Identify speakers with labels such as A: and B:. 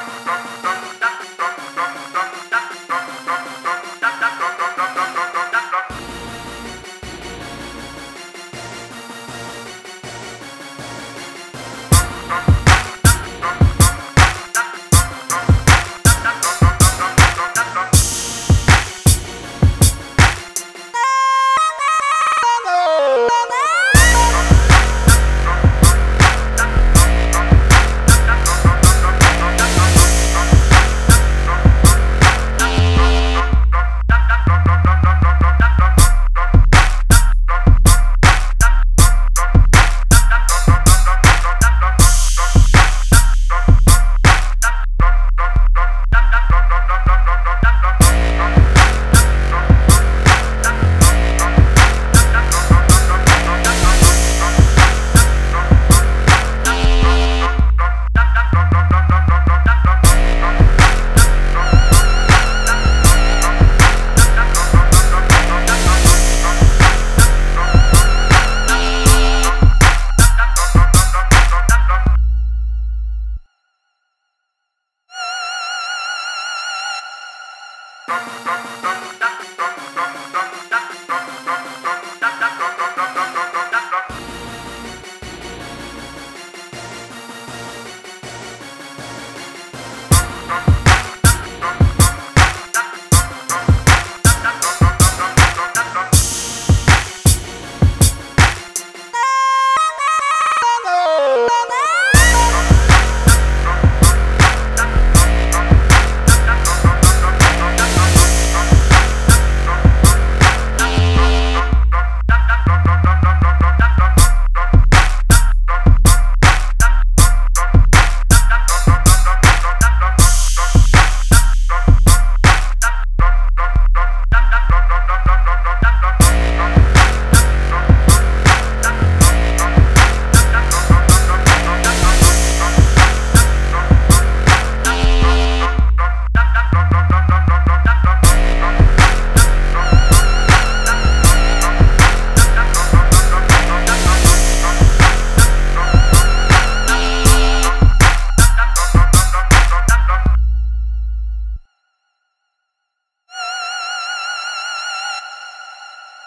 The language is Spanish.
A: dum dum dum da, da.